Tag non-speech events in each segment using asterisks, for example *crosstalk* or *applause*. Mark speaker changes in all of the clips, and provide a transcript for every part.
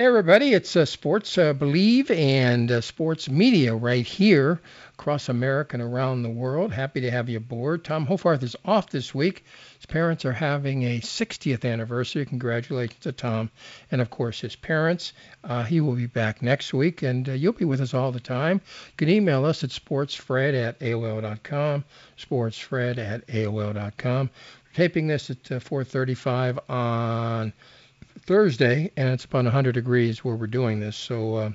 Speaker 1: Hey, everybody, it's uh, Sports uh, Believe and uh, Sports Media right here across America and around the world. Happy to have you aboard. Tom Hoffarth is off this week. His parents are having a 60th anniversary. Congratulations to Tom and, of course, his parents. Uh, he will be back next week, and uh, you'll be with us all the time. You can email us at sportsfred at AOL.com, sportsfred at AOL.com. We're taping this at uh, 435 on Thursday, and it's about 100 degrees where we're doing this. So uh,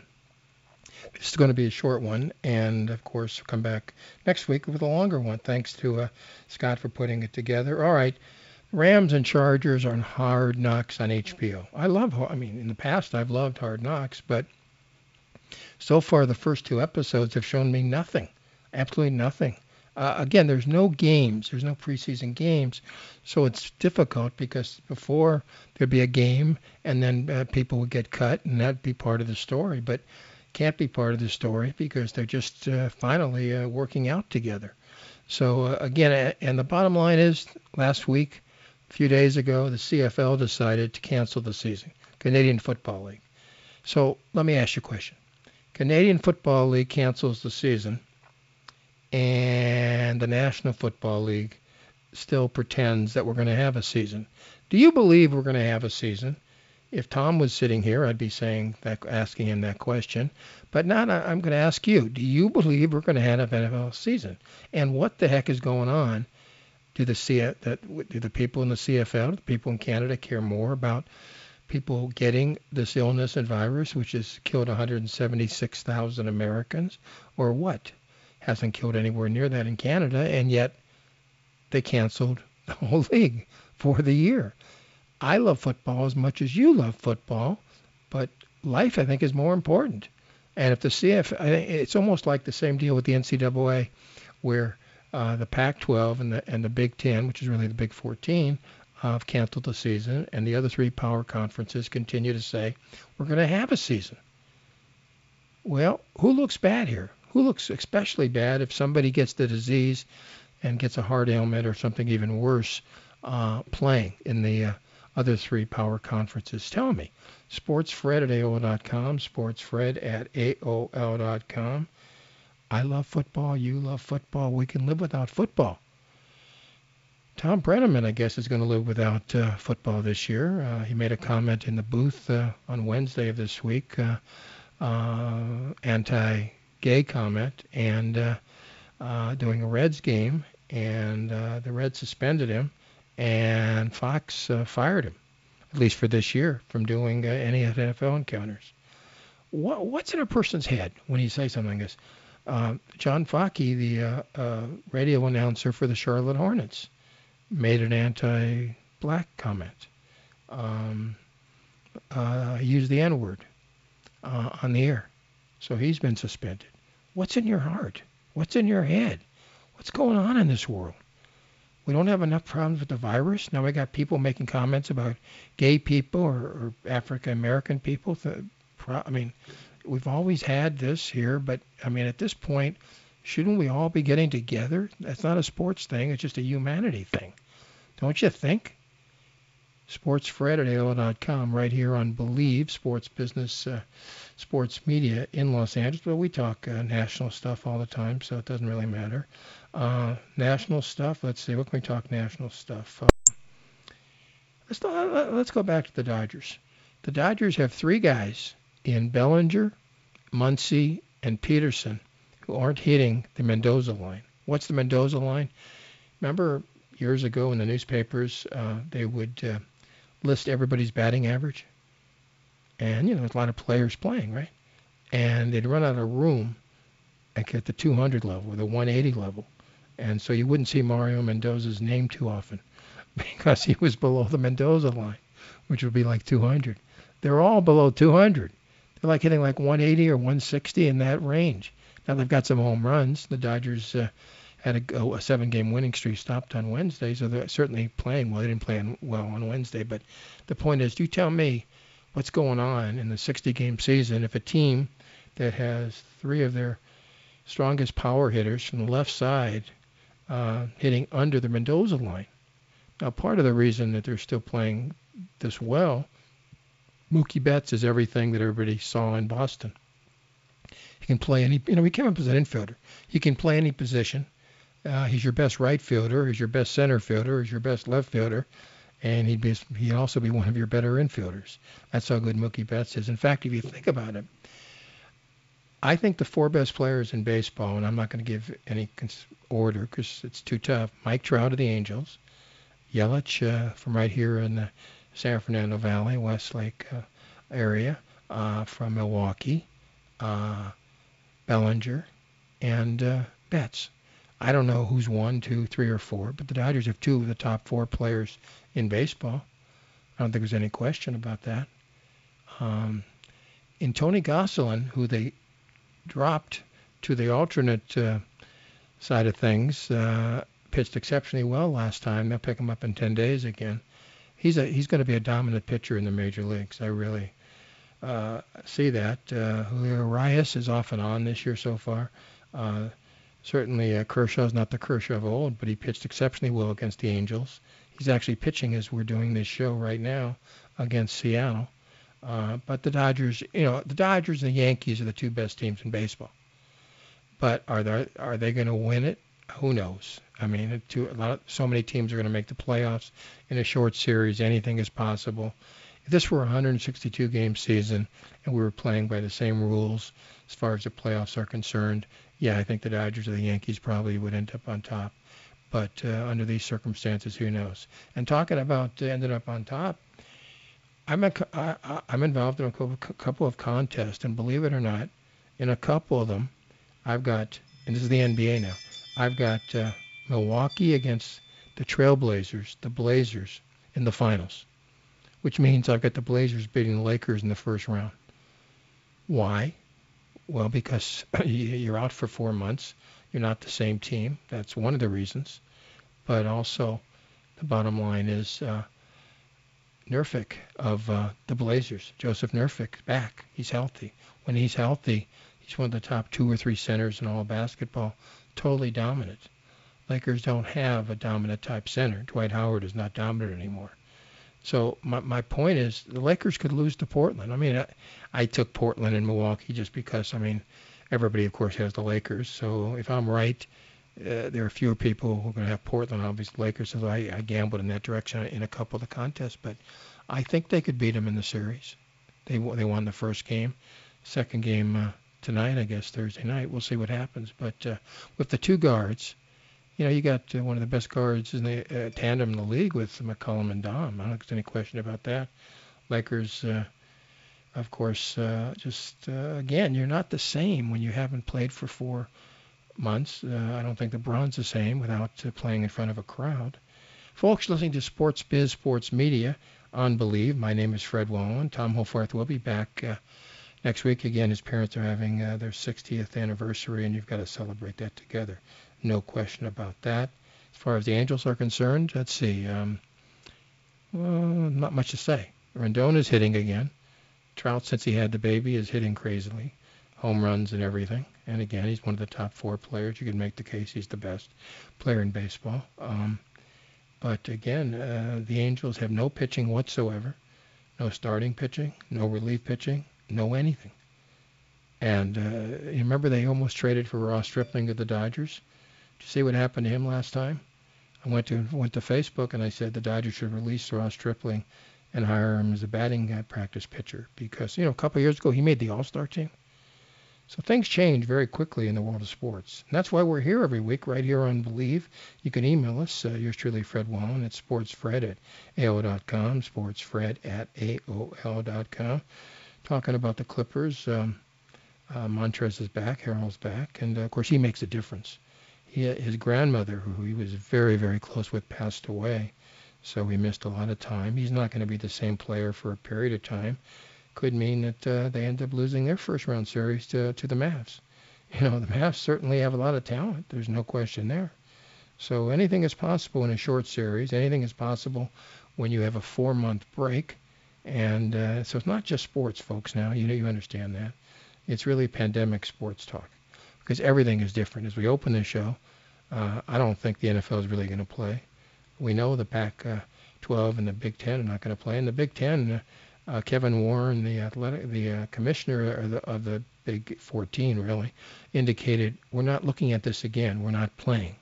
Speaker 1: this is going to be a short one, and of course, we'll come back next week with a longer one. Thanks to uh, Scott for putting it together. All right. Rams and Chargers on Hard Knocks on HBO. I love, I mean, in the past I've loved Hard Knocks, but so far the first two episodes have shown me nothing, absolutely nothing. Uh, again, there's no games, there's no preseason games, so it's difficult because before there'd be a game and then uh, people would get cut and that'd be part of the story, but can't be part of the story because they're just uh, finally uh, working out together. So uh, again, and the bottom line is, last week, a few days ago, the CFL decided to cancel the season, Canadian Football League. So let me ask you a question. Canadian Football League cancels the season and the National Football League still pretends that we're going to have a season. Do you believe we're going to have a season? If Tom was sitting here, I'd be saying that, asking him that question. But now I'm going to ask you: Do you believe we're going to have an NFL season? And what the heck is going on? Do the C, that do the people in the CFL, the people in Canada care more about people getting this illness and virus, which has killed 176,000 Americans, or what? Hasn't killed anywhere near that in Canada, and yet they canceled the whole *laughs* league for the year. I love football as much as you love football, but life I think is more important. And if the CF, it's almost like the same deal with the NCAA, where uh, the Pac-12 and the and the Big Ten, which is really the Big 14, uh, have canceled the season, and the other three power conferences continue to say we're going to have a season. Well, who looks bad here? Who looks especially bad if somebody gets the disease and gets a heart ailment or something even worse uh, playing in the uh, other three power conferences. Tell me. SportsFred at AOL.com, SportsFred at AOL.com. I love football. You love football. We can live without football. Thom Brennaman, I guess, is going to live without uh, football this year. Uh, he made a comment in the booth uh, on Wednesday of this week, uh, uh, anti gay comment and uh, uh, doing a Reds game, and uh, the Reds suspended him, and Fox uh, fired him, at least for this year, from doing uh, any NFL encounters. What, what's in a person's head when he says something like this? Uh, John Fockey, the uh, uh, radio announcer for the Charlotte Hornets, made an anti-black comment. Um, uh, used the N-word uh, on the air, so he's been suspended. What's in your heart? What's in your head? What's going on in this world? We don't have enough problems with the virus. Now we got people making comments about gay people or, or African American people. I mean, we've always had this here, but I mean, at this point, shouldn't we all be getting together? That's not a sports thing. It's just a humanity thing. Don't you think? SportsFred at AOL.com right here on Believe Sports Business uh, sports media in Los Angeles, but we talk uh, national stuff all the time, so it doesn't really matter. Uh, national stuff. Let's see. What can we talk national stuff? Uh, let's let's go back to the Dodgers The Dodgers have three guys in Bellinger, Muncy, and Pederson who aren't hitting the Mendoza line. What's the Mendoza line? Remember years ago in the newspapers, uh, they would uh, list everybody's batting average, and you know there's a lot of players playing, right? And they'd run out of room at the 200 level or the 180 level, and so you wouldn't see Mario Mendoza's name too often *laughs* because he was below the Mendoza line, which would be like 200. They're all below 200. They're like hitting like 180 or 160 in that range. Now they've got some home runs. The Dodgers uh, had a, a seven-game winning streak stopped on Wednesday, so they're certainly playing well. They didn't play well on Wednesday, but the point is, do you tell me what's going on in the 60-game season if a team that has three of their strongest power hitters from the left side uh, hitting under the Mendoza line. Now, part of the reason that they're still playing this well, Mookie Betts is everything that everybody saw in Boston. He can play any, you know, he came up as an infielder. He can play any position. Uh, he's your best right fielder. He's your best center fielder. He's your best left fielder, and he'd be he'd also be one of your better infielders. That's how good Mookie Betts is. In fact, if you think about it, I think the four best players in baseball, and I'm not going to give any order because it's too tough. Mike Trout of the Angels, Yelich uh, from right here in the San Fernando Valley, Westlake uh, area, uh, from Milwaukee. Uh, Bellinger, and uh, Betts. I don't know who's one, two, three, or four, but the Dodgers have two of the top four players in baseball. I don't think there's any question about that. Um, in Tony Gonsolin, who they dropped to the alternate uh, side of things, uh, pitched exceptionally well last time. They'll pick him up in 10 days again. He's a he's going to be a dominant pitcher in the major leagues. I really uh, see that. Uh, Julio Urias is off and on this year so far. Uh, certainly, uh, Kershaw's not the Kershaw of old, but he pitched exceptionally well against the Angels. He's actually pitching as we're doing this show right now against Seattle. Uh, but the Dodgers, you know, the Dodgers and the Yankees are the two best teams in baseball. But are they are they going to win it? Who knows? I mean, two, a lot of, so many teams are going to make the playoffs in a short series. Anything is possible. If this were a 162 game season and we were playing by the same rules as far as the playoffs are concerned, yeah, I think the Dodgers or the Yankees probably would end up on top. But uh, under these circumstances, who knows? And talking about uh, ended up on top, I'm a, I, I'm involved in a couple of contests, and believe it or not, in a couple of them, I've got, and this is the NBA now, I've got uh, Milwaukee against the Trailblazers, the Blazers, in the finals which means I've got the Blazers beating the Lakers in the first round. Why? Well, because *laughs* you're out for four months. You're not the same team. That's one of the reasons. But also, the bottom line is uh, Nurkic of uh, the Blazers, Joseph Nurkic, back. He's healthy. When he's healthy, he's one of the top two or three centers in all basketball. Totally dominant. Lakers don't have a dominant type center. Dwight Howard is not dominant anymore. So my my point is the Lakers could lose to Portland. I mean, I, I took Portland and Milwaukee just because I mean everybody of course has the Lakers. So if I'm right, uh, there are fewer people who are going to have Portland, obviously Lakers. So I, I gambled in that direction in a couple of the contests, but I think they could beat them in the series. They they won the first game, second game uh, tonight, I guess Thursday night. We'll see what happens. But uh, with the two guards, you know, you got uh, one of the best guards in the uh, tandem in the league with McCollum and Dame. I don't think there's any question about that. Lakers, uh, of course, uh, just uh, again, you're not the same when you haven't played for four months. Uh, I don't think LeBron's the same without uh, playing in front of a crowd. Folks listening to Sports Biz Sports Media on Believe, my name is Fred Wallin. Tom Hoffarth will be back uh, next week. Again, his parents are having uh, their 60th anniversary, and you've got to celebrate that together no question about that. As far as the Angels are concerned, let's see. Um, well, not much to say. Rendon is hitting again. Trout, since he had the baby, is hitting crazily. Home runs and everything. And again, he's one of the top four players. You can make the case he's the best player in baseball. Um, but again, uh, the Angels have no pitching whatsoever. No starting pitching, no relief pitching, no anything. And uh, you remember they almost traded for Ross Stripling of the Dodgers. You see what happened to him last time? I went to went to Facebook and I said the Dodgers should release Ross Stripling and hire him as a batting practice pitcher because, you know, a couple of years ago he made the All-Star team. So things change very quickly in the world of sports. And that's why we're here every week, right here on Believe. You can email us, uh, yours truly, Fred Wallin, at sportsfred at AOL.com, sportsfred at AOL.com, talking about the Clippers. Um, uh, Montrezl is back, Harrell's back, and uh, of course he makes a difference. His grandmother, who he was very, very close with, passed away, so we missed a lot of time. He's not going to be the same player for a period of time could mean that uh, they end up losing their first round series to to the Mavs. You know, the Mavs certainly have a lot of talent. There's no question there. So anything is possible in a short series. Anything is possible when you have a four-month break. And uh, so it's not just sports, folks. Now you know you understand that. It's really pandemic sports talk because everything is different. As we open the show, uh, I don't think the NFL is really going to play. We know the Pac-12 and the Big Ten are not going to play, and the Big Ten. Uh, uh, Kevin Warren, the athletic, the uh, commissioner of the, of the Big 14, really indicated we're not looking at this again. We're not playing.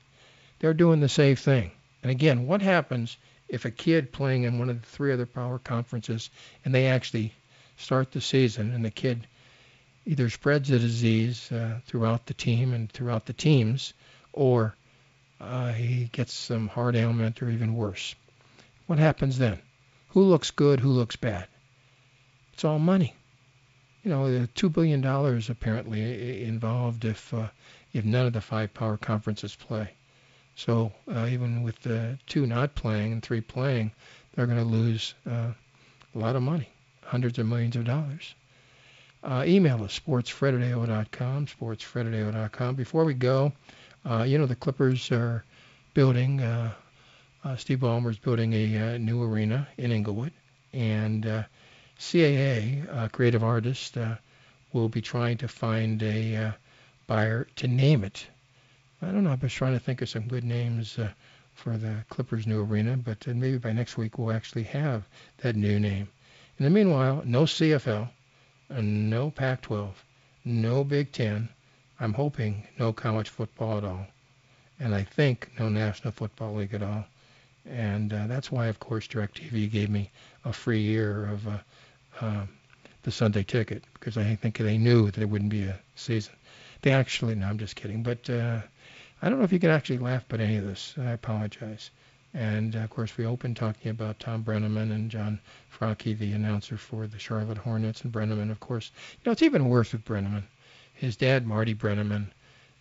Speaker 1: They're doing the same thing. And again, what happens if a kid playing in one of the three other power conferences and they actually start the season and the kid either spreads the disease uh, throughout the team and throughout the teams, or uh, he gets some heart ailment or even worse? What happens then? Who looks good? Who looks bad? It's all money. You know, two billion dollars apparently involved if uh, if none of the five power conferences play. So uh, even with the two not playing and three playing, they're going to lose uh, a lot of money, hundreds of millions of dollars. Uh, email us, sportsfred at AO.com, sportsfred at AO.com. Before we go, uh, you know, the Clippers are building, uh, uh, Steve Ballmer's building a uh, new arena in Inglewood. And uh, CAA, uh, creative artist, uh, will be trying to find a buyer to name it. I don't know. I was trying to think of some good names for the Clippers' new arena, but maybe by next week we'll actually have that new name. In the meanwhile, no CFL, no Pac-12, no Big Ten. I'm hoping no college football at all, and I think no National Football League at all. And uh, that's why, of course, DirecTV gave me a free year of uh, um, the Sunday ticket because I think they knew that it wouldn't be a season. They actually, no, I'm just kidding. But uh, I don't know if you can actually laugh at any of this. I apologize. And uh, of course, we opened talking about Thom Brennaman and John Frocke, the announcer for the Charlotte Hornets, and Brennaman, of course. You know, it's even worse with Brennaman. His dad, Marty Brennaman,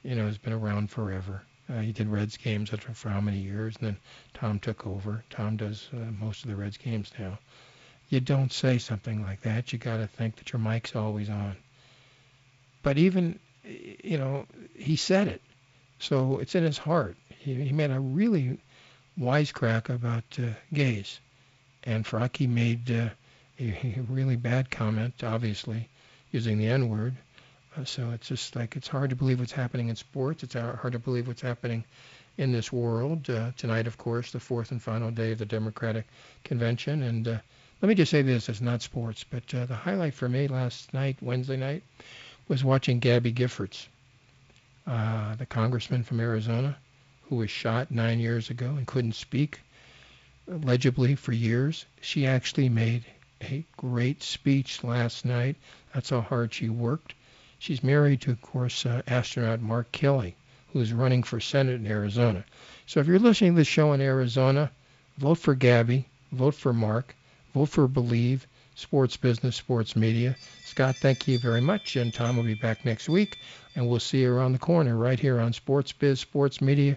Speaker 1: you know, has been around forever. Uh, he did Reds games for how many years, and then Tom took over. Tom does uh, most of the Reds games now you don't say something like that. You got to think that your mic's always on. But even, you know, he said it. So it's in his heart. He, he made a really wisecrack about uh, gays. And Frocke made uh, *laughs* a, really bad comment, obviously, using the N word. Uh, so it's just like it's hard to believe what's happening in sports. It's hard to believe what's happening in this world. Uh, tonight, of course, the fourth and final day of the Democratic Convention. And uh, let me just say this, it's not sports, but uh, the highlight for me last night, Wednesday night, was watching Gabby Giffords, the congressman from Arizona, who was shot nine years ago and couldn't speak legibly for years. She actually made a great speech last night. That's how hard she worked. She's married to, of course, uh, astronaut Mark Kelly, who's running for Senate in Arizona. So if you're listening to this show in Arizona, vote for Gabby, vote for Mark, Vote for Believe, Sports Business, Sports Media. Scott, thank you very much. And Tom will be back next week. And we'll see you around the corner right here on Sports Biz, Sports Media,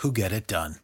Speaker 2: who get it done.